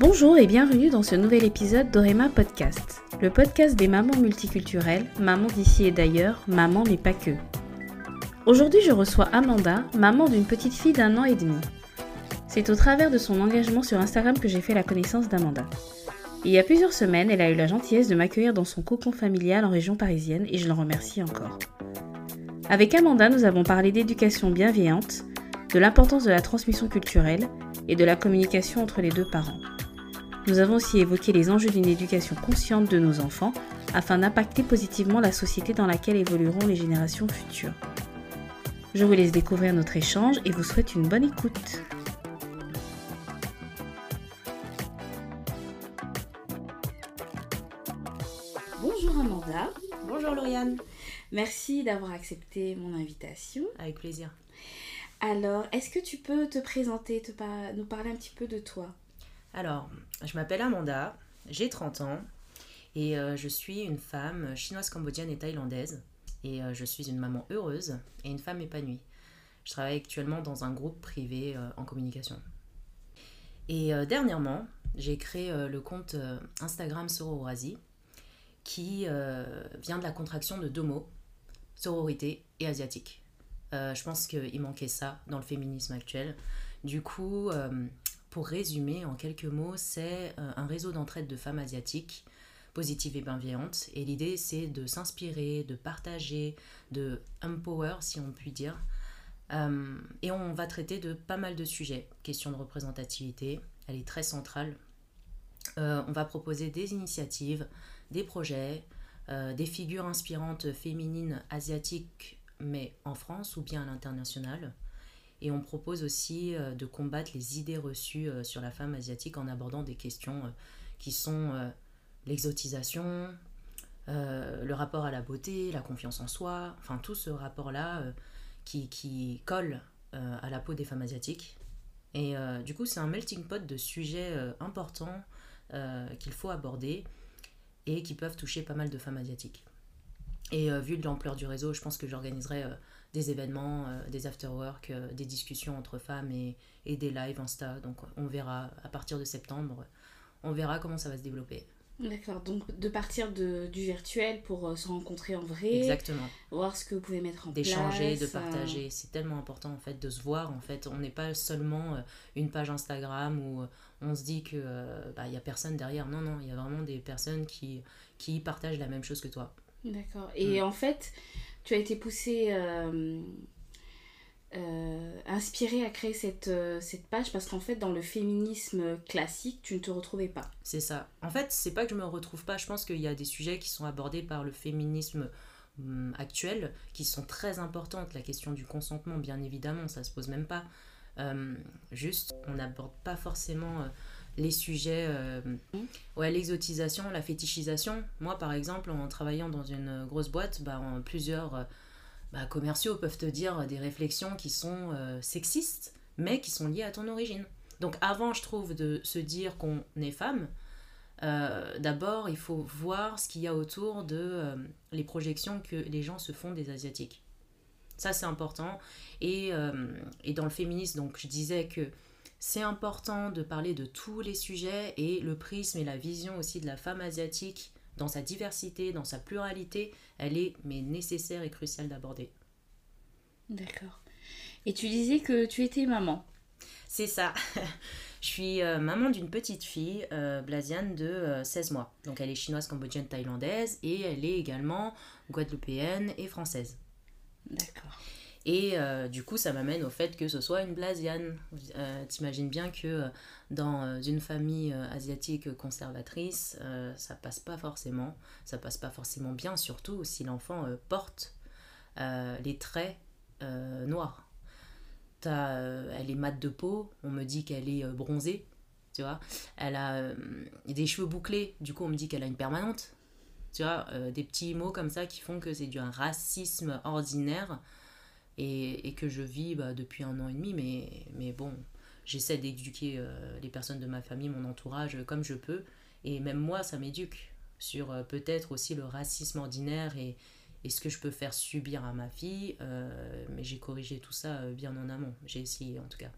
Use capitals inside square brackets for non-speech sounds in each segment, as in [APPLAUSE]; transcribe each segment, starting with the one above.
Bonjour et bienvenue dans ce nouvel épisode d'Orema Podcast, le podcast des mamans multiculturelles, mamans d'ici et d'ailleurs, maman mais pas que. Aujourd'hui, je reçois Amanda, maman d'une petite fille d'un an et demi. C'est au travers de son engagement sur Instagram que j'ai fait la connaissance d'Amanda. Il y a plusieurs semaines, elle a eu la gentillesse de m'accueillir dans son cocon familial en région parisienne et je l'en remercie encore. Avec Amanda, nous avons parlé d'éducation bienveillante, de l'importance de la transmission culturelle et de la communication entre les deux parents. Nous avons aussi évoqué les enjeux d'une éducation consciente de nos enfants afin d'impacter positivement la société dans laquelle évolueront les générations futures. Je vous laisse découvrir notre échange et vous souhaite une bonne écoute. Bonjour Amanda. Bonjour Lauriane. Merci d'avoir accepté mon invitation. Avec plaisir. Alors, est-ce que tu peux te présenter, te nous parler un petit peu de toi? Alors, je m'appelle Amanda, j'ai 30 ans et euh, je suis une femme chinoise, cambodgienne et thaïlandaise. Et euh, je suis une maman heureuse et une femme épanouie. Je travaille actuellement dans un groupe privé euh, en communication. Et dernièrement, j'ai créé le compte Instagram Sororasi qui vient de la contraction de deux mots, sororité et asiatique. je pense qu'il manquait ça dans le féminisme actuel. Du coup, pour résumer en quelques mots, c'est euh, un réseau d'entraide de femmes asiatiques positives et bienveillantes. Et l'idée, c'est de s'inspirer, de partager, de empower, si on peut dire. Euh, et on va traiter de pas mal de sujets. Question de représentativité, elle est très centrale. Euh, on va proposer des initiatives, des projets, des figures inspirantes féminines asiatiques, mais en France ou bien à l'international. Et on propose aussi euh, de combattre les idées reçues euh, sur la femme asiatique en abordant des questions euh, qui sont l'exotisation, le rapport à la beauté, la confiance en soi, enfin tout ce rapport-là qui, qui, colle à la peau des femmes asiatiques. Et du coup, c'est un melting pot de sujets importants qu'il faut aborder et qui peuvent toucher pas mal de femmes asiatiques. Et vu l'ampleur du réseau, je pense que j'organiserai des événements, euh, des after-work, euh, des discussions entre femmes et, et, des lives Insta. Donc on verra à partir de septembre, on verra comment ça va se développer. D'accord, donc de partir de, du virtuel pour euh, se rencontrer en vrai. Exactement. Voir ce que vous pouvez mettre en place. D'échanger, de partager. C'est tellement important en fait de se voir. En fait, on n'est pas seulement une page Instagram où on se dit que bah, il y a personne derrière. Non, non, il y a vraiment des personnes qui, qui partagent la même chose que toi. D'accord. Et mm. en fait, tu as été poussée, euh, euh, inspirée à créer cette, euh, cette page parce qu'en fait, dans le féminisme classique, tu ne te retrouvais pas. C'est ça. En fait, c'est pas que je me retrouve pas. Je pense qu'il y a des sujets qui sont abordés par le féminisme hum, actuel qui sont très importantes. La question du consentement, bien évidemment, ça se pose même pas. juste, on n'aborde pas forcément les sujets, euh, ouais, l'exotisation, la fétichisation. Moi, par exemple, en travaillant dans une grosse boîte, bah, plusieurs euh, bah, commerciaux peuvent te dire des réflexions qui sont euh, sexistes, mais qui sont liées à ton origine. Donc, avant, je trouve, de se dire qu'on est femme, d'abord, il faut voir ce qu'il y a autour de les projections que les gens se font des Asiatiques. Ça, c'est important. Et, et dans le féminisme, donc, je disais que c'est important de parler de tous les sujets et le prisme et la vision aussi de la femme asiatique dans sa diversité, dans sa pluralité, elle est mais nécessaire et cruciale d'aborder. D'accord. Et tu disais que tu étais maman. C'est ça. [LAUGHS] Je suis euh, maman d'une petite fille, euh, Blasiane, de 16 euh, mois. Donc elle est chinoise, cambodgienne, thaïlandaise et elle est également guadeloupéenne et française. D'accord. Et euh, du coup, ça m'amène au fait que ce soit une blasiane. Euh, T'imagines bien que euh, dans euh, une famille asiatique conservatrice, ça passe pas forcément. Ça passe pas forcément bien, surtout si l'enfant porte les traits noirs. elle est mate de peau, on me dit qu'elle est bronzée, tu vois. Elle a des cheveux bouclés, du coup on me dit qu'elle a une permanente. Tu vois, des petits mots comme ça qui font que c'est du racisme ordinaire et, et que je vis bah, depuis un an et demi, mais, mais bon, j'essaie d'éduquer euh, les personnes de ma famille, mon entourage, comme je peux. Et même moi, ça m'éduque sur euh, peut-être aussi le racisme ordinaire et, et, ce que je peux faire subir à ma fille. Euh, mais j'ai corrigé tout ça bien en amont. J'ai essayé en tout cas.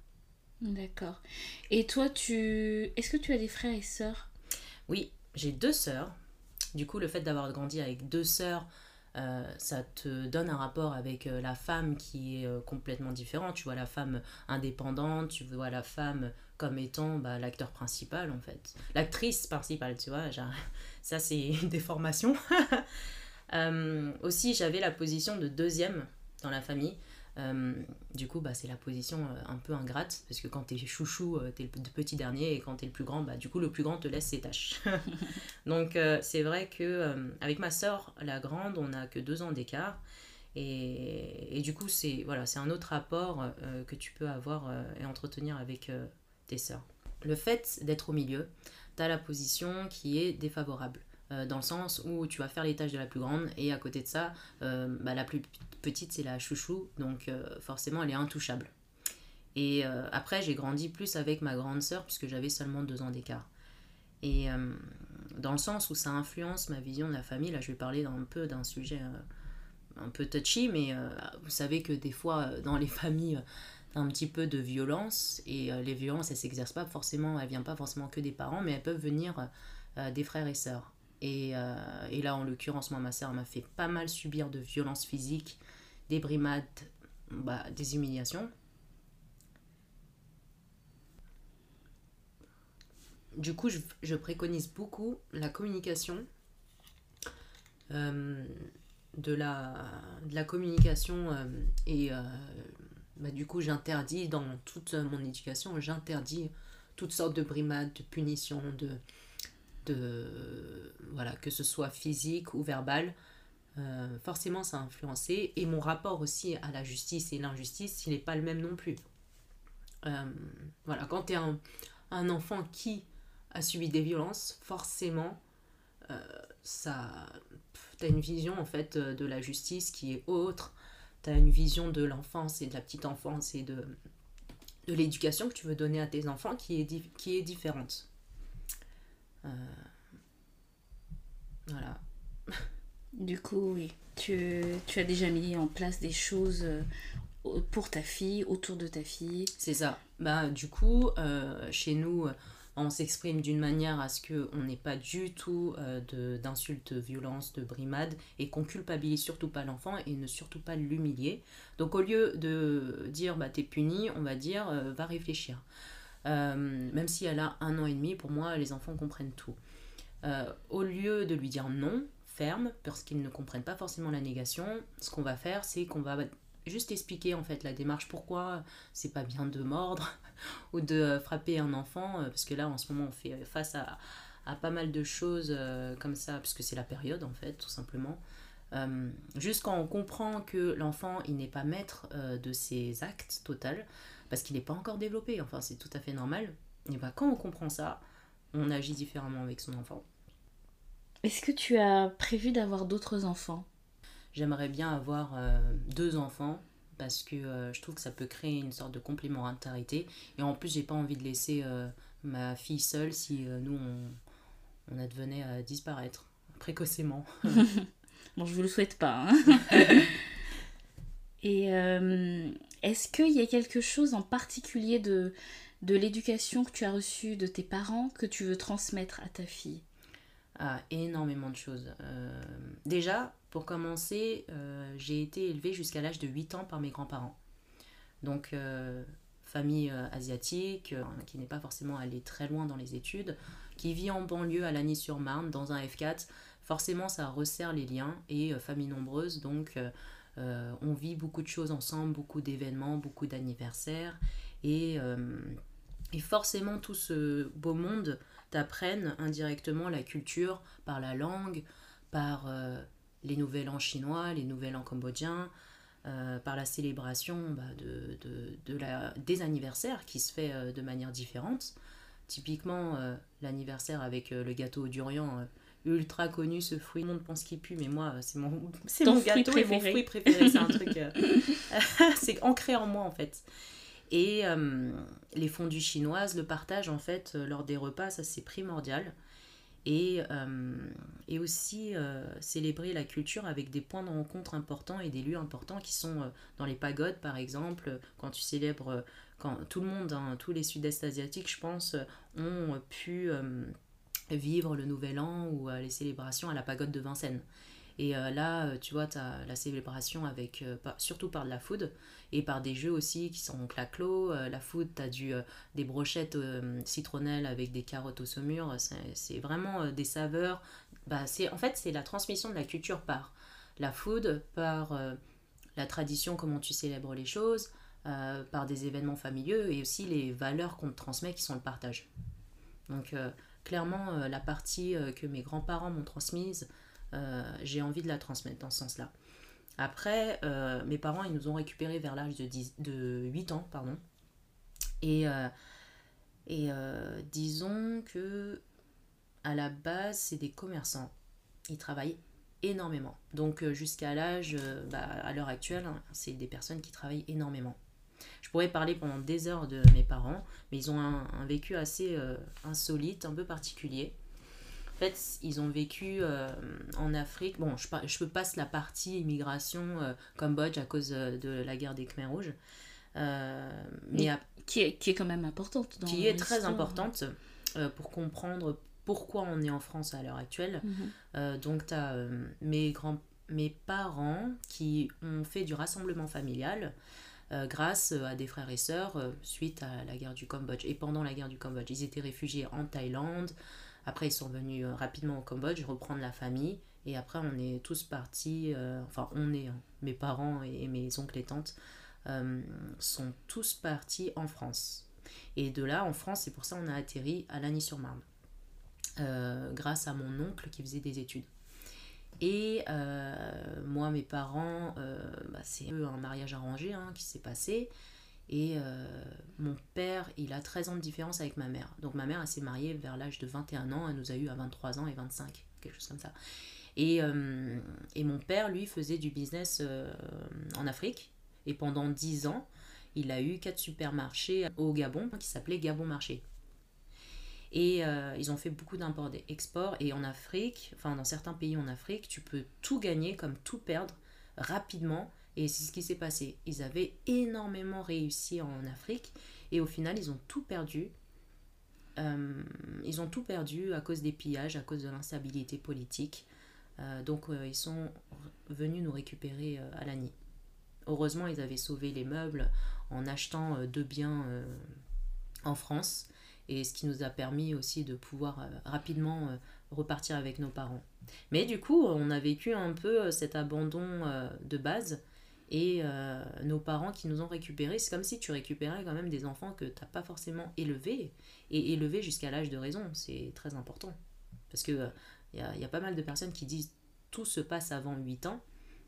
D'accord. Et toi, tu... est-ce que tu as des frères et sœurs? Oui, j'ai deux sœurs. Du coup, le fait d'avoir grandi avec deux sœurs, euh, ça te donne un rapport avec euh, la femme qui est euh, complètement différent. Tu vois la femme indépendante, tu vois la femme comme étant bah, l'acteur principal en fait. L'actrice principale, tu vois. Genre, [LAUGHS] ça, c'est [LAUGHS] une déformation. [LAUGHS] aussi, j'avais la position de deuxième dans la famille. Euh, du coup, bah, c'est la position euh, un peu ingrate, parce que quand t'es chouchou, euh, t'es le petit dernier, et quand t'es le plus grand, bah, du coup, le plus grand te laisse ses tâches. [LAUGHS] [LAUGHS] Donc, c'est vrai que avec ma soeur, la grande, on n'a que deux ans d'écart. Et, et, du coup, c'est voilà, un autre rapport que tu peux avoir et entretenir avec tes sœurs. Le fait d'être au milieu, tu as la position qui est défavorable. Dans le sens où tu vas faire les tâches de la plus grande et à côté de ça, bah, la plus petite, c'est la chouchou, donc euh, forcément, elle est intouchable. Et euh, après, j'ai grandi plus avec ma grande sœur, puisque j'avais seulement deux ans d'écart. Et euh, dans le sens où ça influence ma vision de la famille, là, je vais parler un peu d'un sujet un peu touchy, mais vous savez que des fois, dans les [LAUGHS] familles, un petit peu de violence, et les violences, elles s'exercent pas forcément, elles viennent pas forcément que des parents, mais elles peuvent venir des frères et sœurs. Et, et, là, en l'occurrence, moi, ma sœur m'a fait pas mal subir de violences physiques des brimades, bah, des humiliations. Du coup, je, préconise beaucoup la communication. Euh, de, la, de la communication euh, et euh, bah, du coup j'interdis dans toute mon éducation j'interdis toutes sortes de brimades de punitions de, voilà que ce soit physique ou verbal euh, forcément ça a influencé. Et mon rapport aussi à la justice et l'injustice, il n'est pas le même non plus. Euh, voilà, quand tu es un, enfant qui a subi des violences, forcément, euh, ça, une vision en fait de la justice qui est autre. Tu as une vision de l'enfance et de la petite enfance et de, l'éducation que tu veux donner à tes enfants qui est différente. Voilà. Du coup, oui. Tu, tu, as déjà mis en place des choses euh, pour ta fille, autour de ta fille. C'est ça. Bah, du coup, euh, chez nous, on s'exprime d'une manière à ce qu'on n'ait pas du tout euh, d'insultes, de violences, de brimades et qu'on culpabilise surtout pas l'enfant et ne surtout pas l'humilier. Donc au lieu de dire bah, t'es puni, on va dire va réfléchir. Même si elle a un an et demi, pour moi, les enfants comprennent tout. au lieu de lui dire non, ferme parce qu'ils ne comprennent pas forcément la négation. Ce qu'on va faire, c'est qu'on va juste expliquer en fait la démarche pourquoi c'est pas bien de mordre [LAUGHS] ou de frapper un enfant euh, parce que là en ce moment on fait face à, pas mal de choses euh, comme ça puisque c'est la période en fait tout simplement euh, juste on comprend que l'enfant il n'est pas maître de ses actes total parce qu'il n'est pas encore développé enfin c'est tout à fait normal et bah quand on comprend ça on agit différemment avec son enfant est-ce que tu as prévu d'avoir d'autres enfants? J'aimerais bien avoir euh, deux enfants parce que euh, je trouve que ça peut créer une sorte de complémentarité. Et en plus, j'ai pas envie de laisser euh, ma fille seule si nous, on, on advenait à disparaître précocement. [LAUGHS] [LAUGHS] bon, je vous le souhaite pas. Hein. [LAUGHS] Et est-ce qu'il y a quelque chose en particulier de, de l'éducation que tu as reçue de tes parents que tu veux transmettre à ta fille? À énormément de choses. Euh, déjà, pour commencer, euh, j'ai été élevée jusqu'à l'âge de 8 ans par mes grands-parents. Donc, euh, famille asiatique, qui n'est pas forcément allée très loin dans les études, qui vit en banlieue à Lagny-sur-Marne, dans un F4. Forcément, ça resserre les liens et famille nombreuse, donc on vit beaucoup de choses ensemble, beaucoup d'événements, beaucoup d'anniversaires. Et, et forcément, tout ce beau monde t'apprennent indirectement la culture par la langue, par euh, les nouvel an chinois, les nouvel an cambodgiens, euh, par la célébration bah, des anniversaires qui se fait euh, de manière différente. Typiquement, l'anniversaire avec le gâteau durian ultra connu ce fruit. Tout le monde pense qu'il pue, mais moi, c'est mon, [LAUGHS] c'est mon gâteau et mon fruit préféré. C'est un [LAUGHS] truc. [LAUGHS] c'est ancré en moi, en fait. Et euh, les fondues chinoises, le partage en fait euh, lors des repas, ça c'est primordial. et, et aussi célébrer la culture avec des points de rencontre importants et des lieux importants qui sont dans les pagodes par exemple, quand tu célèbres, quand tout le monde, hein, tous les sud-est asiatiques je pense, ont pu vivre le nouvel an ou les célébrations à la pagode de Vincennes. Et euh, là, euh, tu vois, tu as la célébration avec, euh, surtout par de la food et par des jeux aussi qui sont claclos. la food, tu as du, des brochettes citronnelles avec des carottes au saumur. C'est vraiment des saveurs. Bah, en fait, c'est la transmission de la culture par la food, par la tradition, comment tu célèbres les choses, par des événements familiaux et aussi les valeurs qu'on te transmet qui sont le partage. Donc, clairement, la partie que mes grands-parents m'ont transmise, euh, j'ai envie de la transmettre dans ce sens-là. Après, euh, mes parents, ils nous ont récupérés vers l'âge de, de 8 ans, pardon. Et, euh, et disons que à la base, c'est des commerçants. Ils travaillent énormément. Donc jusqu'à l'âge, bah, à l'heure actuelle, hein, c'est des personnes qui travaillent énormément. Pourrais parler pendant des heures de mes parents, mais ils ont un, un vécu assez insolite, un peu particulier. En fait, ils ont vécu euh, en Afrique. Bon, je, je passe la partie immigration euh, Cambodge à cause euh, de la guerre des Khmers rouges. mais qui, est, qui est quand même importante. Dans qui est très importante pour comprendre pourquoi on est en France à l'heure actuelle. Mhm. donc, tu as mes, grands, mes parents qui ont fait du rassemblement familial. Grâce à des frères et sœurs suite à la guerre du Cambodge et pendant la guerre du Cambodge. Ils étaient réfugiés en Thaïlande, après, ils sont venus euh, rapidement au Cambodge reprendre la famille. Et après, on est tous partis, euh, enfin, on est, hein, mes parents et, mes oncles et tantes euh, sont tous partis en France. Et de là, en France, c'est pour ça qu'on a atterri à Lagny-sur-Marne, grâce à mon oncle qui faisait des études. Et moi, mes parents, bah, c'est un mariage arrangé hein, qui s'est passé. Et euh, mon père, il a 13 ans de différence avec ma mère. Donc ma mère, elle s'est mariée vers l'âge de 21 ans, elle nous a eu à 23 ans et 25, quelque chose comme ça. Et, euh, et mon père, lui, faisait du business euh, en Afrique. Et pendant 10 ans, il a eu quatre supermarchés au Gabon qui s'appelaient Gabon Marché. Et ils ont fait beaucoup d'import d'export. Et en Afrique, enfin dans certains pays en Afrique, tu peux tout gagner comme tout perdre rapidement et c'est ce qui s'est passé. Ils avaient énormément réussi en Afrique et au final, ils ont tout perdu. Euh, ils ont tout perdu à cause des pillages, à cause de l'instabilité politique. Euh, donc, euh, ils sont venus nous récupérer à l'ANI. Heureusement, ils avaient sauvé les meubles en achetant deux biens en France et ce qui nous a permis aussi de pouvoir rapidement repartir avec nos parents. Mais du coup, on a vécu un peu cet abandon de base et euh, nos parents qui nous ont récupérés, c'est comme si tu récupérais quand même des enfants que tu n'as pas forcément élevés, et élevés jusqu'à l'âge de raison, c'est très important. Parce que il y, a, pas mal de personnes qui disent tout se passe avant 8 ans,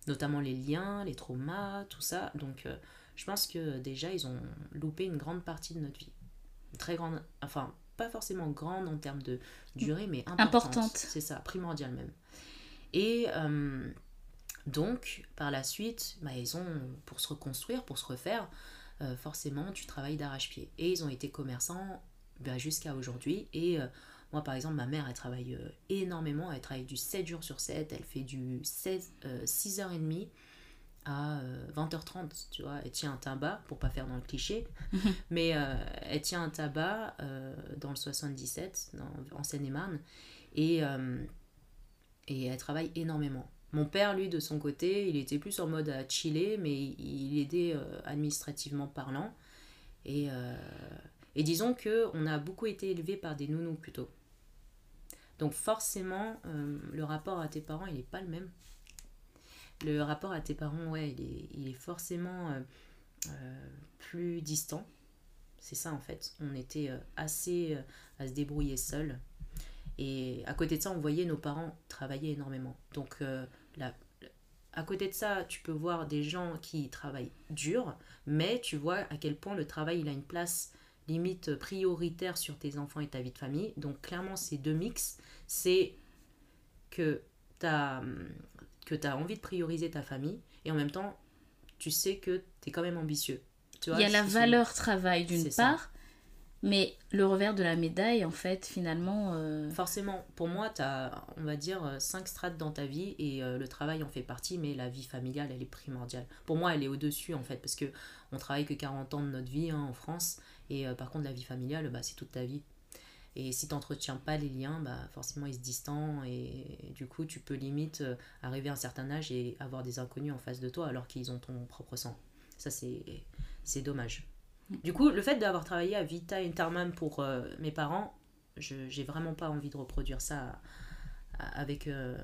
notamment les liens, les traumas, tout ça. Donc euh, je pense que déjà ils ont loupé une grande partie de notre vie. Très grande, enfin pas forcément grande en termes de durée, mais importante. C'est ça, primordial même. Et euh, donc, par la suite, bah, ils ont, pour se reconstruire, pour se refaire, euh, forcément, tu travailles d'arrache-pied. Et ils ont été commerçants bah, jusqu'à aujourd'hui. Et euh, moi, par exemple, ma mère, elle travaille énormément. Elle travaille du 7 jours sur 7. Elle fait du 16, 6h30 à 20h30, tu vois. Elle tient un tabac, pour pas faire dans le cliché. [LAUGHS] mais elle tient un tabac dans le 77, en Seine-et-Marne. Et, et elle travaille énormément. Mon père, lui, de son côté, il était plus en mode à chiller, mais il aidait euh, administrativement parlant. Et, euh, et disons qu'on a beaucoup été élevé par des nounous plutôt. Donc forcément, euh, le rapport à tes parents, il n'est pas le même. Le rapport à tes parents, ouais, il est, il est forcément plus distant. C'est ça en fait. On était assez à se débrouiller seul. Et à côté de ça, on voyait nos parents travailler énormément. Donc, euh, à côté de ça, tu peux voir des gens qui travaillent dur, mais tu vois à quel point le travail il a une place limite prioritaire sur tes enfants et ta vie de famille. Donc, clairement, ces deux mix, c'est que tu que as envie de prioriser ta famille et en même temps, tu sais que tu es quand même ambitieux. Tu vois, Il y a la valeur travail d'une part. Mais le revers de la médaille, en fait, finalement... euh, Forcément, pour moi, tu as, on va dire, euh, cinq strates dans ta vie et euh, le travail en fait partie, mais la vie familiale, elle est primordiale. Pour moi, elle est au-dessus, en fait, parce que on travaille que 40 ans de notre vie hein, en France, et euh, par contre, la vie familiale, bah, c'est toute ta vie. Et si tu n'entretiens pas les liens, bah, forcément, ils se distendent, et, du coup, tu peux limite euh, arriver à un certain âge et avoir des inconnus en face de toi alors qu'ils ont ton propre sang. Ça, c'est dommage. Du coup, le fait d'avoir travaillé à Vita Interman pour euh, mes parents, je j'ai vraiment pas envie de reproduire ça avec, euh,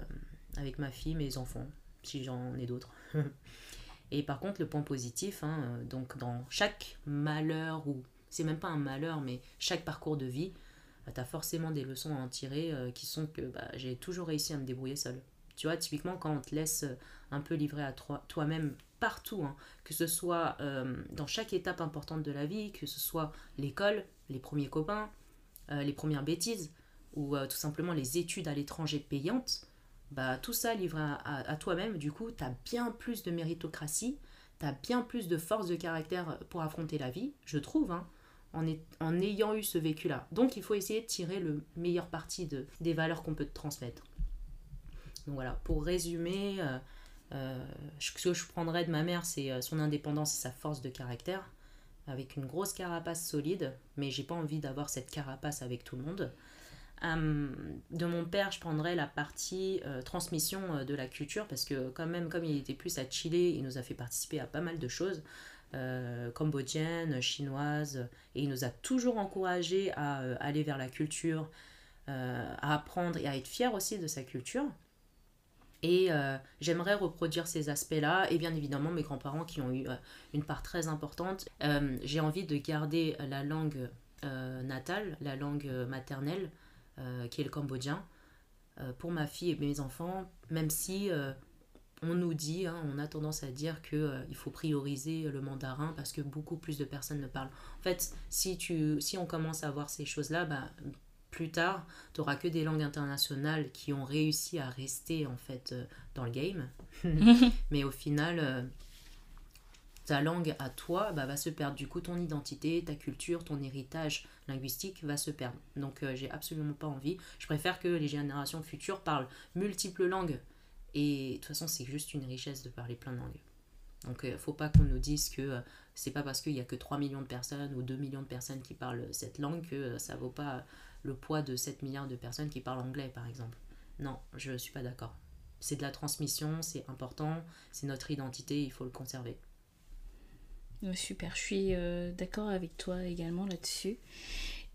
avec ma fille, mes enfants, si j'en ai d'autres. [LAUGHS] Et par contre, le point positif, hein, donc dans chaque malheur, ou c'est même pas un malheur, mais chaque parcours de vie, tu as forcément des leçons à en tirer euh, qui sont que bah, j'ai toujours réussi à me débrouiller seule. Tu vois, typiquement, quand on te laisse euh, un peu livré à toi- toi-même partout, hein, que ce soit euh, dans chaque étape importante de la vie, que ce soit l'école, les premiers copains, les premières bêtises, ou tout simplement les études à l'étranger payantes, bah, tout ça livré à toi-même, du coup, tu as bien plus de méritocratie, tu as bien plus de force de caractère pour affronter la vie, je trouve, hein, en, ayant eu ce vécu-là. Donc, il faut essayer de tirer le meilleur parti de, des valeurs qu'on peut te transmettre. Donc voilà, pour résumer, euh, euh, ce que je prendrais de ma mère, c'est euh, son indépendance et sa force de caractère, avec une grosse carapace solide, mais j'ai pas envie d'avoir cette carapace avec tout le monde. Hum, de mon père, je prendrais la partie transmission de la culture, parce que quand même, comme il était plus à Chili, il nous a fait participer à pas mal de choses, euh, cambodgiennes, chinoises, et il nous a toujours encouragé à euh, aller vers la culture, euh, à apprendre et à être fier aussi de sa culture. Et euh, j'aimerais reproduire ces aspects-là. Et bien évidemment, mes grands-parents qui ont eu une part très importante. J'ai envie de garder la langue natale, la langue maternelle, qui est le cambodgien, pour ma fille et mes enfants, même si on nous dit, hein, on a tendance à dire qu'il faut prioriser le mandarin parce que beaucoup plus de personnes le parlent. En fait, si, tu, si on commence à voir ces choses-là, bah, plus tard, tu n'auras que des langues internationales qui ont réussi à rester en fait euh, dans le game. [LAUGHS] Mais au final, euh, ta langue à toi bah, va se perdre. Du coup, ton identité, ta culture, ton héritage linguistique va se perdre. Donc, euh, j'ai absolument pas envie. Je préfère que les générations futures parlent multiples langues. Et de toute façon, c'est juste une richesse de parler plein de langues. Donc, il faut pas qu'on nous dise que euh, c'est pas parce qu'il y a que 3 millions de personnes ou 2 millions de personnes qui parlent cette langue que euh, ça vaut pas le poids de 7 milliards de personnes qui parlent anglais, par exemple. Non, je suis pas d'accord. C'est de la transmission, c'est important, c'est notre identité, il faut le conserver. Ouais, Super, je suis euh, d'accord avec toi également là-dessus.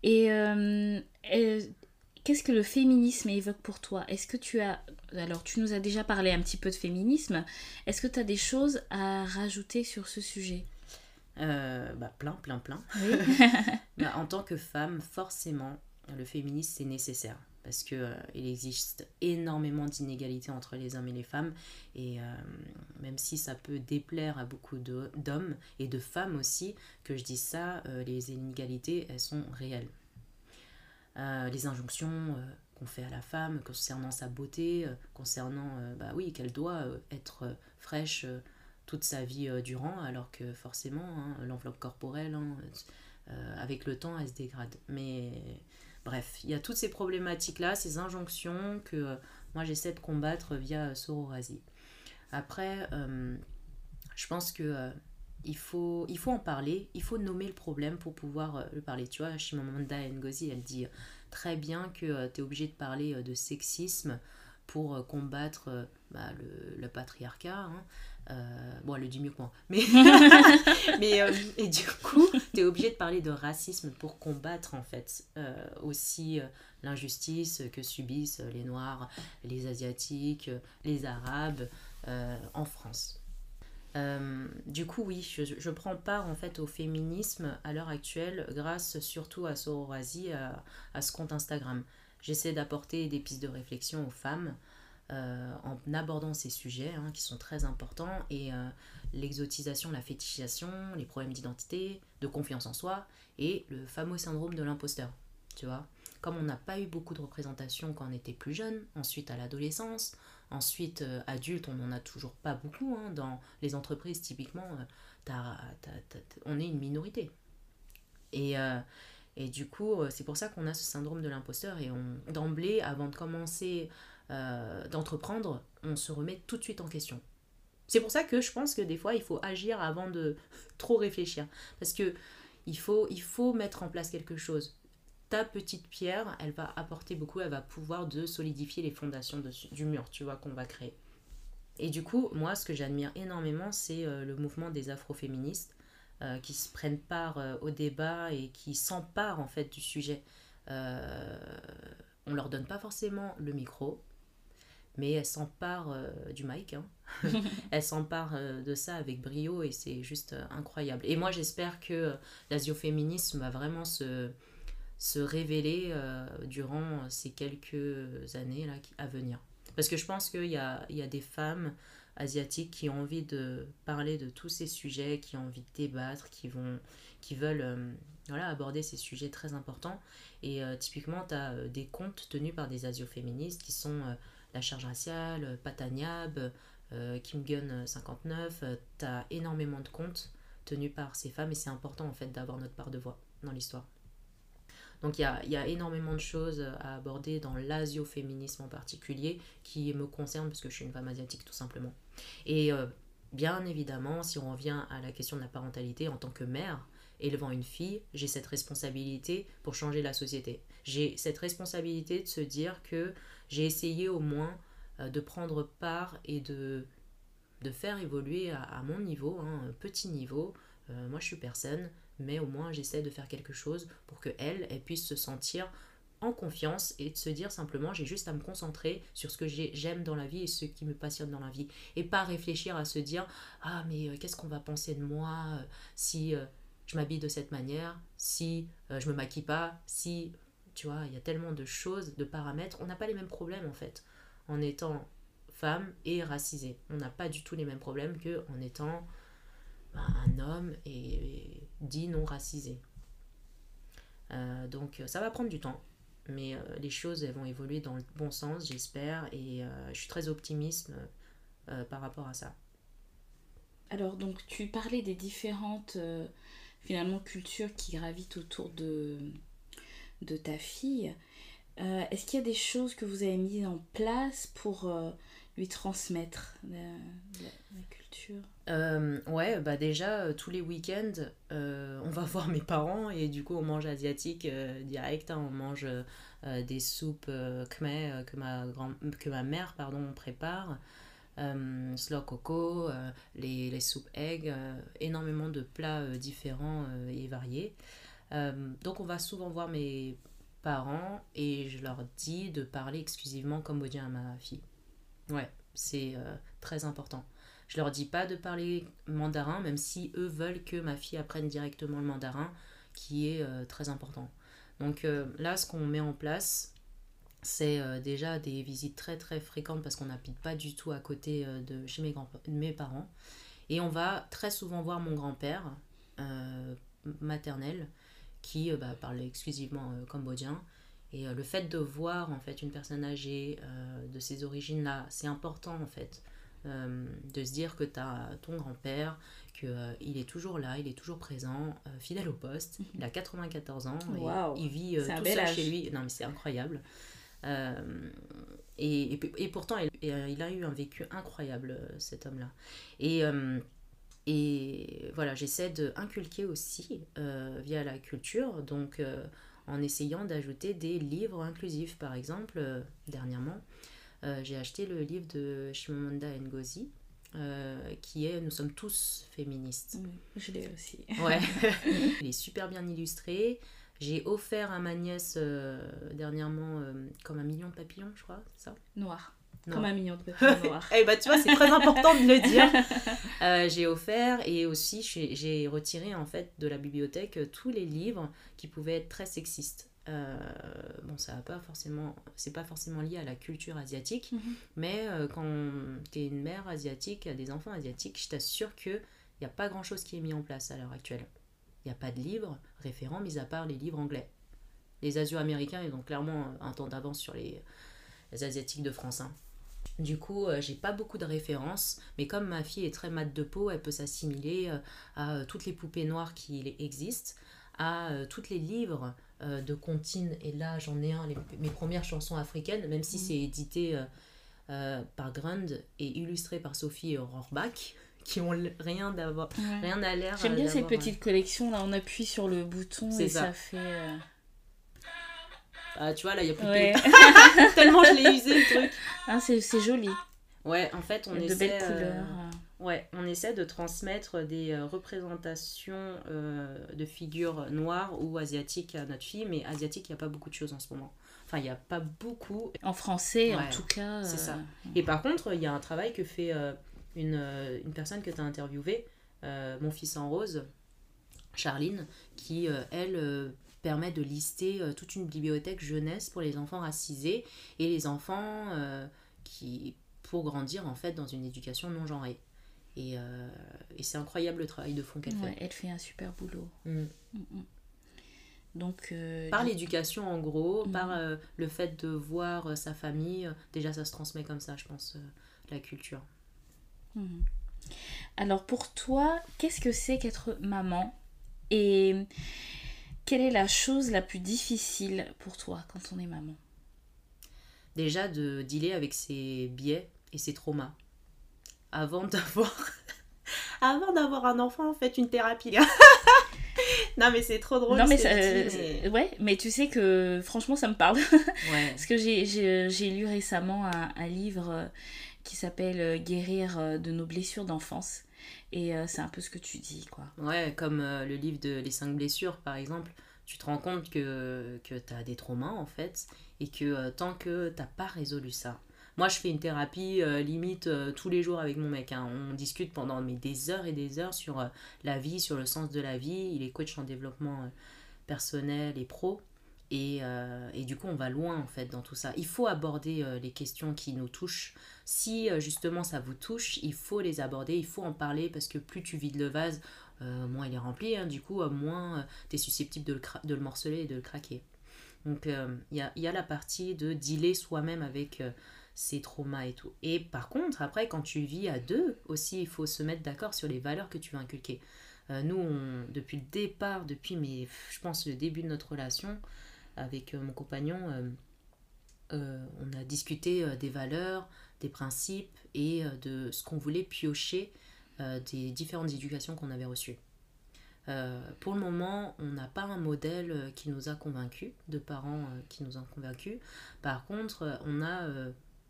Et euh, euh, qu'est-ce que le féminisme évoque pour toi? Est-ce que tu as... Alors, tu nous as déjà parlé un petit peu de féminisme. Est-ce que tu as des choses à rajouter sur ce sujet? Euh, bah, plein, plein, plein. Oui. [LAUGHS] Bah, en tant que femme, forcément, le féminisme, c'est nécessaire. Parce qu'il il existe énormément d'inégalités entre les hommes et les femmes. Et euh, même si ça peut déplaire à beaucoup d'hommes et de femmes aussi, que je dise ça, euh, les inégalités, elles sont réelles. Euh, les injonctions euh, qu'on fait à la femme concernant sa beauté, euh, concernant, bah oui, qu'elle doit être fraîche toute sa vie durant, alors que forcément, hein, l'enveloppe corporelle, hein, avec le temps, elle se dégrade. Mais bref, il y a toutes ces problématiques-là, ces injonctions que moi j'essaie de combattre via euh, Sororasi. Après, je pense que il, faut, il faut en parler, il faut nommer le problème pour pouvoir euh, le parler. Tu vois, Chimamanda Ngozi, elle dit euh, très bien que tu es obligé de parler euh, de sexisme pour euh, combattre euh, bah, le, le patriarcat. hein. Euh, bon, elle le dit mieux que moi. Mais, [LAUGHS] mais euh, et du coup, tu es obligé de parler de racisme pour combattre en fait euh, aussi euh, l'injustice que subissent les Noirs, les Asiatiques, euh, les Arabes euh, en France. Euh, du coup, oui, je, prends part en fait au féminisme à l'heure actuelle grâce surtout à Sororasi, à, à ce compte Instagram. J'essaie d'apporter des pistes de réflexion aux femmes euh, en abordant ces sujets hein, qui sont très importants et euh, l'exotisation, la fétichisation, les problèmes d'identité, de confiance en soi et le fameux syndrome de l'imposteur. Tu vois, comme on n'a pas eu beaucoup de représentation quand on était plus jeune, ensuite à l'adolescence, ensuite euh, adulte, on n'en a toujours pas beaucoup. hein. dans les entreprises, typiquement, euh, on est une minorité. Et, euh, Et du coup, c'est pour ça qu'on a ce syndrome de l'imposteur et d'emblée, avant de commencer d'entreprendre, on se remet tout de suite en question. C'est pour ça que je pense que des fois, il faut agir avant de [LAUGHS] trop réfléchir. Parce que il faut, il faut mettre en place quelque chose. Ta petite pierre, elle va apporter beaucoup, elle va pouvoir de solidifier les fondations du mur, tu vois, qu'on va créer. Et du coup, moi, ce que j'admire énormément, c'est euh, le mouvement des afroféministes euh, qui se prennent part euh, au débat et qui s'emparent en fait du sujet. on leur donne pas forcément le micro, mais elles s'emparent du mic. Hein. [LAUGHS] elles s'emparent de ça avec brio et c'est juste incroyable. Et moi, j'espère que l'asioféminisme va vraiment se, se révéler durant ces quelques années là, à venir. Parce que je pense qu'il y a, il y a des femmes asiatiques qui ont envie de parler de tous ces sujets, qui ont envie de débattre, qui, vont, qui veulent euh, voilà, aborder ces sujets très importants. Et euh, typiquement, tu as euh, des comptes tenus par des asioféministes qui sont La Charge Raciale, Pataniab, Kim Gun 59. tu as énormément de comptes tenus par ces femmes et c'est important en fait d'avoir notre part de voix dans l'histoire. Donc il y a, énormément de choses à aborder dans l'asioféminisme en particulier qui me concerne parce que je suis une femme asiatique tout simplement. Et euh, bien évidemment, si on revient à la question de la parentalité en tant que mère, élevant une fille, j'ai cette responsabilité pour changer la société. J'ai cette responsabilité de se dire que j'ai essayé au moins euh, de prendre part et de, de faire évoluer à, mon niveau, un petit niveau. Euh, moi, je suis personne, mais au moins j'essaie de faire quelque chose pour que elle, elle puisse se sentir en confiance et de se dire simplement j'ai juste à me concentrer sur ce que j'aime dans la vie et ce qui me passionne dans la vie. Et pas réfléchir à se dire ah mais euh, qu'est-ce qu'on va penser de moi euh, si euh, je m'habille de cette manière si je me maquille pas si tu vois il y a tellement de choses de paramètres. On n'a pas les mêmes problèmes en fait en étant femme et racisée. On n'a pas du tout les mêmes problèmes que en étant un homme et, dit non racisé. Euh, donc ça va prendre du temps, mais euh, les choses elles vont évoluer dans le bon sens, j'espère, et euh, je suis très optimiste par rapport à ça. Alors donc tu parlais des différentes finalement cultures qui gravitent autour de, ta fille. Est-ce qu'il y a des choses que vous avez mises en place pour lui transmettre euh, ouais, bah déjà, euh, tous les week-ends, euh, on va [LAUGHS] voir mes parents et du coup, on mange asiatique direct. Hein. on mange des soupes khmer que ma, grand que ma mère pardon, prépare. slow coco, les, les soupes egg, énormément de plats différents et variés. donc, on va souvent voir mes parents et je leur dis de parler exclusivement cambodgien à ma fille. Ouais, c'est très important. Je leur dis pas de parler mandarin, même si eux veulent que ma fille apprenne directement le mandarin, qui est euh, très important. Donc euh, là, ce qu'on met en place, c'est euh, déjà des visites très très fréquentes parce qu'on n'habite pas du tout à côté de chez mes, grands, mes parents. Et on va très souvent voir mon grand-père maternel qui bah, parle exclusivement cambodgien. Et le fait de voir en fait une personne âgée de ces origines-là, c'est important en fait euh, de se dire que tu as ton grand-père, qu'il euh, il est toujours là, il est toujours présent, euh, fidèle au poste. Il a 94 ans, et il vit tout seul chez lui. Non, mais c'est incroyable. Et, et, pourtant, il, il, a eu un vécu incroyable, cet homme-là. Et, et voilà, j'essaie d'inculquer aussi via la culture, donc en essayant d'ajouter des livres inclusifs, par exemple, dernièrement. Euh, j'ai acheté le livre de Shimamanda Ngozi, euh, qui est Nous sommes tous féministes. je l'ai aussi. Ouais. [LAUGHS] Il est super bien illustré. J'ai offert à ma nièce euh, dernièrement comme un million de papillons, je crois, c'est ça? Noir. Comme un million de noirs. eh bah tu vois, c'est très important de le dire. [LAUGHS] j'ai offert et aussi j'ai retiré en fait de la bibliothèque tous les livres qui pouvaient être très sexistes. Euh, bon, ça va pas forcément, c'est pas forcément lié à la culture asiatique, mhm. mais euh, quand tu es une mère asiatique, a des enfants asiatiques, je t'assure qu'il n'y a pas grand chose qui est mis en place à l'heure actuelle. Il n'y a pas de livres référents, mis à part les livres anglais. Les Asio-américains, ils ont clairement un temps d'avance sur les, Asiatiques de France. Hein. Du coup, euh, j'ai pas beaucoup de références, mais comme ma fille est très mate de peau, elle peut s'assimiler à toutes les poupées noires qui existent. à euh, tous les livres euh, de comptines. Et là, j'en ai un, les- mes premières chansons africaines, même si Mhm. c'est édité euh, euh, par Grund et illustré par Sophie et Aurore Bach, [LAUGHS] qui ont rien, d'avoir, Ouais. rien à l'air. J'aime euh, bien cette d'avoir, petite collection là, on appuie sur le bouton et ça. ça, fait. Euh, Ah, tu vois, là, il n'y a plus Ouais. de [LAUGHS] Tellement je l'ai usé, le truc. ah, c'est c'est joli. Ouais, en fait, on a de essaie... belles euh, couleurs. Ouais, on essaie de transmettre des euh, représentations euh, de figures noires ou asiatiques à notre fille, mais asiatique, il n'y a pas beaucoup de choses en ce moment. Enfin, il n'y a pas beaucoup. En français, en tout cas. c'est ça. Et par contre, il y a un travail que fait une, une personne que tu as interviewée, mon fils en rose, Charline, qui, elle, permet de lister euh, toute une bibliothèque jeunesse pour les enfants racisés et les enfants euh, qui, pour grandir en fait dans une éducation non genrée. Et, euh, et c'est incroyable le travail de fond qu'elle ouais, fait. elle fait un super boulot. Mm. Mm, mm. Donc. euh, Par l'éducation en gros, par euh, le fait de voir sa famille, déjà ça se transmet comme ça, je pense, la culture. Alors pour toi, qu'est-ce que c'est qu'être maman? Et quelle est la chose la plus difficile pour toi quand on est maman? Déjà de dealer avec ses biais et ses traumas avant d'avoir [LAUGHS] avant d'avoir un enfant faites une thérapie là [LAUGHS] non mais c'est trop drôle Non mais, ça, dis, mais- ouais, mais tu sais que franchement ça me parle. [LAUGHS] ouais Parce que j'ai- lu récemment un, un livre euh, qui s'appelle euh, Guérir euh, de nos blessures d'enfance. Et euh, c'est un peu ce que tu dis, quoi. ouais comme euh, le livre de les cinq blessures par exemple tu te rends compte que que tu as des traumas en fait et que euh, tant que t'as pas résolu ça moi je fais une thérapie limite tous les jours avec mon mec hein. on discute pendant mais, des heures et des heures sur la vie sur le sens de la vie il est coach en développement personnel et pro et, et du coup on va loin en fait dans tout ça il faut aborder les questions qui nous touchent si euh, justement ça vous touche il faut les aborder il faut en parler parce que plus tu vides le vase euh, moins il est rempli hein. du coup euh, moins tu es susceptible de le, de le morceler et de le craquer donc euh, il y, a, y a la partie de dealer soi-même avec euh, ses traumas et tout. Et par contre, après, quand tu vis à deux, aussi, il faut se mettre d'accord sur les valeurs que tu veux inculquer. Euh, nous, depuis le départ, depuis, mes, je pense, le début de notre relation avec euh, mon compagnon, euh, euh, on a discuté euh, des valeurs, des principes et euh, de ce qu'on voulait piocher euh, des différentes éducations qu'on avait reçues. Euh, pour le moment, on n'a pas un modèle qui nous a convaincus, de parents qui nous ont convaincus. Par contre, on a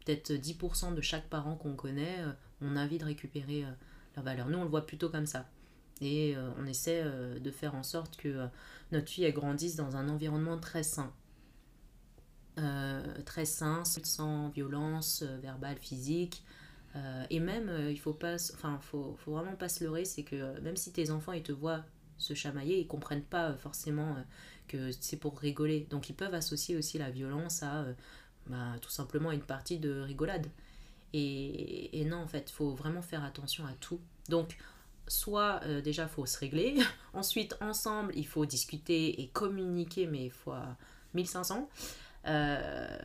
peut-être 10% de chaque parent qu'on connaît, on a envie de récupérer leurs valeurs. Nous, on le voit plutôt comme ça. Et on essaie de faire en sorte que notre fille elle grandisse dans un environnement très sain. Euh, très sain, sans violence euh, verbale, physique. Euh, et même, il faut pas, enfin, faut, faut vraiment pas se leurrer, c'est que même si tes enfants ils te voient se chamailler, ils comprennent pas forcément que c'est pour rigoler. Donc ils peuvent associer aussi la violence à bah, tout simplement une partie de rigolade. Et, et non, en fait, faut vraiment faire attention à tout. Donc, soit euh, déjà, faut se régler. [LAUGHS] Ensuite, ensemble, il faut discuter et communiquer, mais fois 1500. Euh,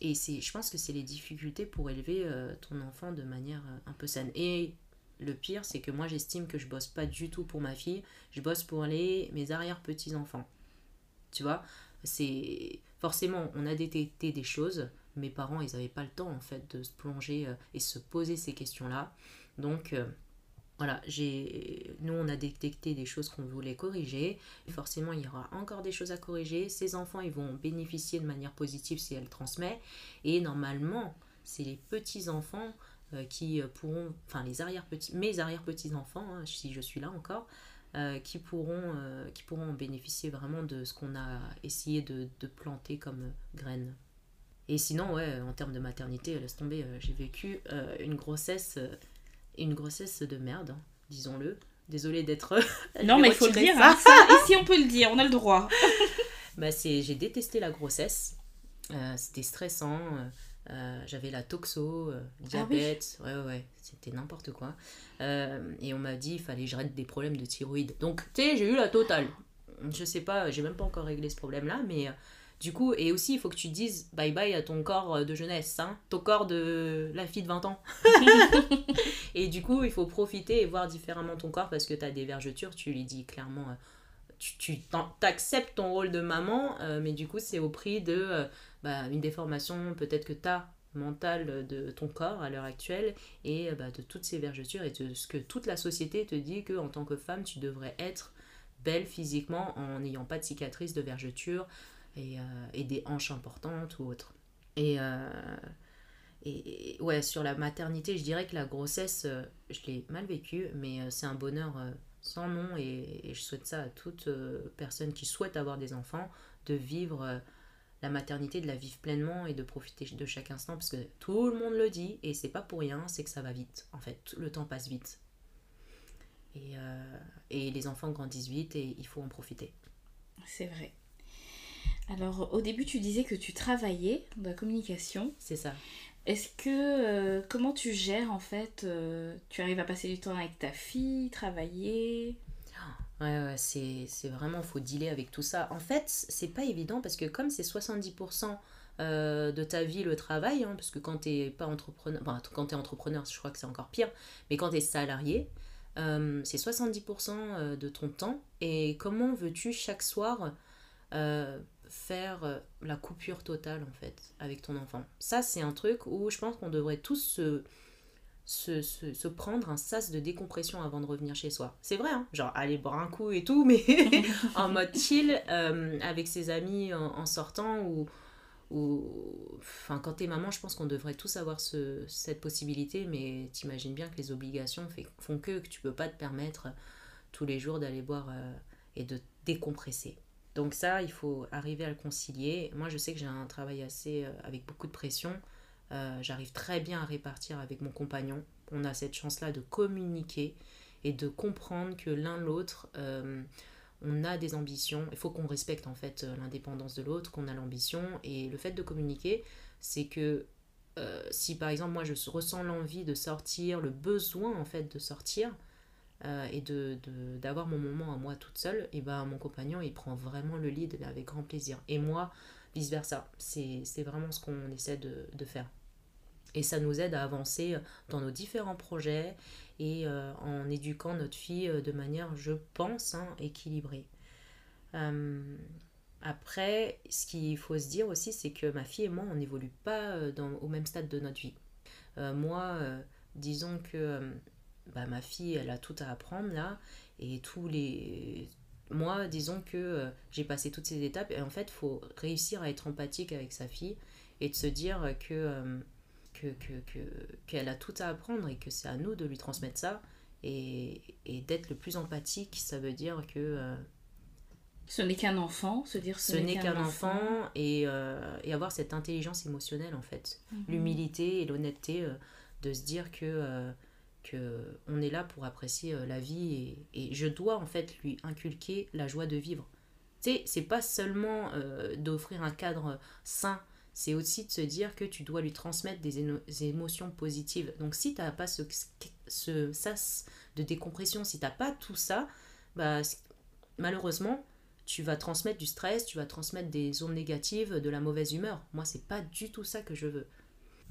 et c'est, je pense que c'est les difficultés pour élever euh, ton enfant de manière euh, un peu saine. Et le pire, c'est que moi, j'estime que je bosse pas du tout pour ma fille. Je bosse pour les, mes arrière-petits-enfants. Tu vois? C'est forcément on a détecté des choses mes parents ils n'avaient pas le temps en fait de se plonger et se poser ces questions là donc voilà nous on a détecté des choses qu'on voulait corriger. Forcément il y aura encore des choses à corriger. Ces enfants ils vont bénéficier de manière positive si elle transmet. Et normalement c'est les petits enfants euh, qui euh, pourront enfin les arrière petits mes arrière petits enfants si je suis là encore euh, qui, pourront, qui pourront bénéficier vraiment de ce qu'on a essayé de, planter comme graines. Et sinon, ouais, en termes de maternité, laisse tomber, j'ai vécu une grossesse, une grossesse de merde, hein, disons-le. Désolée d'être. [LAUGHS] Non, mais il faut le dire. ça. hein, ça, ici, on peut le dire, on a le droit. [LAUGHS] Bah, c'est, j'ai détesté la grossesse. Euh, c'était stressant. euh, j'avais la toxo, euh, Ah oui. diabète, ouais, ouais, ouais, c'était n'importe quoi. Et on m'a dit il fallait que je règle des problèmes de thyroïde. Donc, tu sais, j'ai eu la totale. Je sais pas, j'ai même pas encore réglé ce problème-là, mais du coup, et aussi, il faut que tu dises bye bye à ton corps euh, de jeunesse, hein, ton corps de la fille de 20 ans. [LAUGHS] et du coup, il faut profiter et voir différemment ton corps parce que tu as des vergetures, tu lui dis clairement. euh, tu t'acceptes ton rôle de maman, mais du coup, c'est au prix de bah, une déformation peut-être que tu as mentale de ton corps à l'heure actuelle et bah, de toutes ces vergetures et de ce que toute la société te dit que en tant que femme tu devrais être belle physiquement en n'ayant pas de cicatrices de vergetures et, et, des hanches importantes ou autres. Et, et, ouais, sur la maternité, je dirais que la grossesse, euh, je l'ai mal vécue, mais euh, c'est un bonheur euh, sans nom et, je souhaite ça à toute personne qui souhaite avoir des enfants, de vivre la maternité, de la vivre pleinement et de profiter de chaque instant, parce que tout le monde le dit et c'est pas pour rien, c'est que ça va vite. En fait, le temps passe vite. Et, et les enfants grandissent vite et il faut en profiter. C'est vrai. Alors, au début, tu disais que tu travaillais dans la communication. C'est ça. Est-ce que euh, comment tu gères en fait euh, Tu arrives à passer du temps avec ta fille, travailler? Ouais, ouais c'est, c'est vraiment, faut dealer avec tout ça. En fait, c'est pas évident parce que comme c'est 70% euh, de ta vie le travail, hein, parce que quand t'es pas entrepreneur, enfin, quand t'es entrepreneur, je crois que c'est encore pire, mais quand t'es salarié, c'est 70% de ton temps. Et comment veux-tu chaque soir faire euh, la coupure totale en fait avec ton enfant. Ça c'est un truc où je pense qu'on devrait tous se, se, se, prendre un sas de décompression avant de revenir chez soi. C'est vrai, hein genre aller boire un coup et tout, [LAUGHS] mais [LAUGHS] en mode chill euh, avec ses amis en, sortant ou, ou enfin quand t'es maman, je pense qu'on devrait tous avoir ce, cette possibilité, mais t'imagines bien que les obligations font que, que tu peux pas te permettre tous les jours d'aller boire euh, et de décompresser. Donc ça, il faut arriver à le concilier. Moi, je sais que j'ai un travail assez euh, avec beaucoup de pression. Euh, j'arrive très bien à répartir avec mon compagnon. On a cette chance-là de communiquer et de comprendre que l'un l'autre, euh, on a des ambitions. Il faut qu'on respecte en fait l'indépendance de l'autre, qu'on a l'ambition. Et le fait de communiquer, c'est que si par exemple moi je ressens l'envie de sortir, le besoin en fait de sortir, euh, et de, d'avoir mon moment à moi toute seule, et ben mon compagnon il prend vraiment le lead avec grand plaisir. Et moi, vice versa. C'est, vraiment ce qu'on essaie de, faire. Et ça nous aide à avancer dans nos différents projets et euh, en éduquant notre fille euh, de manière, je pense, hein, équilibrée. après, ce qu'il faut se dire aussi, c'est que ma fille et moi, on n'évolue pas au même stade de notre vie. moi, disons que bah, ma fille, elle a tout à apprendre là. Et tous les. Moi, disons que euh, j'ai passé toutes ces étapes. Et en fait, il faut réussir à être empathique avec sa fille et de se dire que. Euh, qu'elle que, que, a tout à apprendre et que c'est à nous de lui transmettre ça. Et, et d'être le plus empathique, ça veut dire que. Euh, ce n'est qu'un enfant, se dire ce, n'est qu'un enfant, et, et, avoir cette intelligence émotionnelle en fait. Mhm. L'humilité et l'honnêteté de se dire que que on est là pour apprécier euh, la vie et, je dois en fait lui inculquer la joie de vivre. Tu sais, c'est pas seulement euh, d'offrir un cadre sain, c'est aussi de se dire que tu dois lui transmettre des, émotions positives. Donc si tu n'as pas ce, ce sas de décompression, si tu n'as pas tout ça, bah, malheureusement, tu vas transmettre du stress, tu vas transmettre des ondes négatives, de la mauvaise humeur. Moi, c'est pas du tout ça que je veux.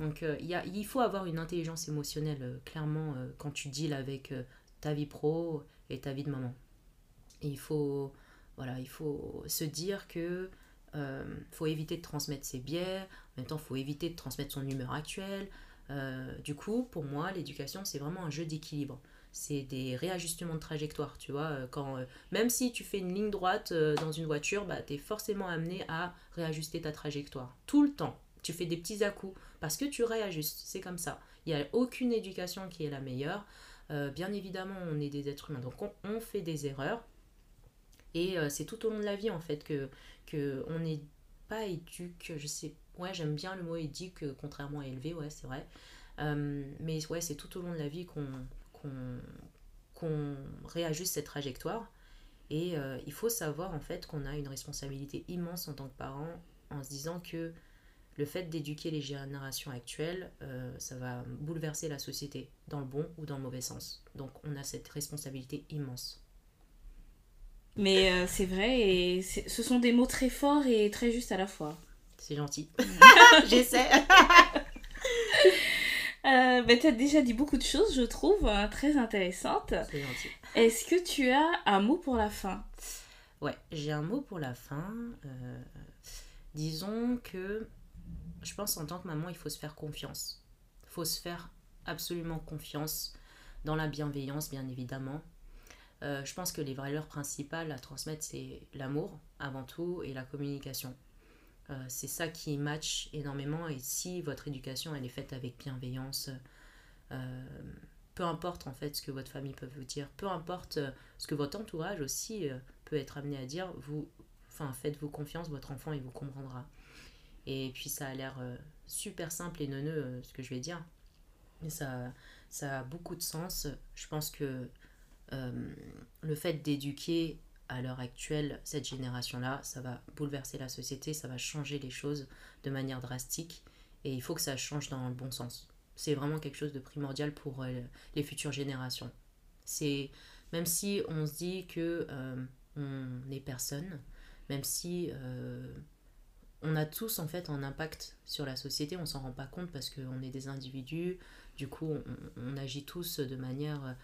Donc euh, il faut avoir une intelligence émotionnelle, euh, clairement, euh, quand tu deals avec ta vie pro et ta vie de maman. il faut, voilà, il faut se dire que faut éviter de transmettre ses biais, en même temps, il faut éviter de transmettre son humeur actuelle. du coup, pour moi, l'éducation, c'est vraiment un jeu d'équilibre. C'est des réajustements de trajectoire, tu vois. Quand, même si tu fais une ligne droite dans une voiture, bah, tu es forcément amené à réajuster ta trajectoire. Tout le temps. Tu fais des petits à-coups parce que tu réajustes. C'est comme ça. Il n'y a aucune éducation qui est la meilleure. Euh, bien évidemment, on est des êtres humains, donc on, fait des erreurs. Et euh, c'est tout au long de la vie, en fait, que, on n'est pas éduque. Je sais, ouais, j'aime bien le mot éduque, contrairement à élevé, ouais, c'est vrai. Euh, mais ouais, c'est tout au long de la vie qu'on qu'on réajuste cette trajectoire. Et il faut savoir, en fait, qu'on a une responsabilité immense en tant que parent en se disant que le fait d'éduquer les générations actuelles, euh, ça va bouleverser la société, dans le bon ou dans le mauvais sens. Donc on a cette responsabilité immense. Mais euh, c'est vrai, et ce sont des mots très forts et très justes à la fois. C'est gentil. [LAUGHS] [LAUGHS] J'essaie. [LAUGHS] euh, ben, tu as déjà dit beaucoup de choses, je trouve, hein, très intéressantes. C'est gentil. Est-ce que tu as un mot pour la fin? Ouais, j'ai un mot pour la fin. Euh, disons que je pense en tant que maman, il faut se faire confiance. Il faut se faire absolument confiance dans la bienveillance, bien évidemment. Euh, je pense que les valeurs principales à transmettre, c'est l'amour avant tout et la communication. Euh, c'est ça qui match énormément et si votre éducation elle est faite avec bienveillance, euh, peu importe en fait ce que votre famille peut vous dire, peu importe ce que votre entourage aussi peut être amené à dire, vous, enfin faites-vous confiance, votre enfant il vous comprendra. Et puis ça a l'air super simple et neuneux ce que je vais dire, mais ça, ça a beaucoup de sens. Je pense que le fait d'éduquer à l'heure actuelle, cette génération-là, ça va bouleverser la société, ça va changer les choses de manière drastique et il faut que ça change dans le bon sens. C'est vraiment quelque chose de primordial pour euh, les futures générations. C'est même si on se dit que euh, on n'est personne, même si euh, on a tous en fait un impact sur la société, on s'en rend pas compte parce qu'on est des individus, du coup on, agit tous de manière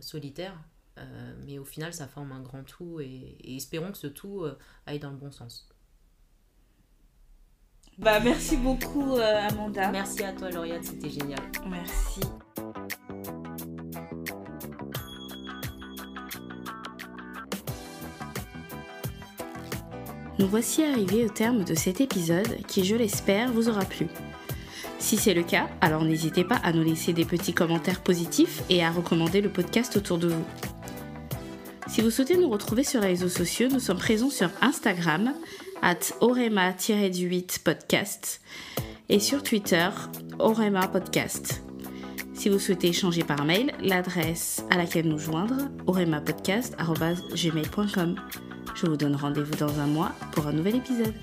solitaire, euh, mais au final, ça forme un grand tout et, espérons que ce tout euh, aille dans le bon sens. Bah, merci beaucoup, euh, Amanda. Merci à toi, Lauriane, c'était génial. Merci. Nous voici arrivés au terme de cet épisode qui, je l'espère, vous aura plu. Si c'est le cas, alors n'hésitez pas à nous laisser des petits commentaires positifs et à recommander le podcast autour de vous. Si vous souhaitez nous retrouver sur les réseaux sociaux, nous sommes présents sur Instagram, at orema-du8 podcast, et sur Twitter, orema podcast. Si vous souhaitez échanger par mail, l'adresse à laquelle nous joindre, oremapodcast.gmail.com. Je vous donne rendez-vous dans un mois pour un nouvel épisode.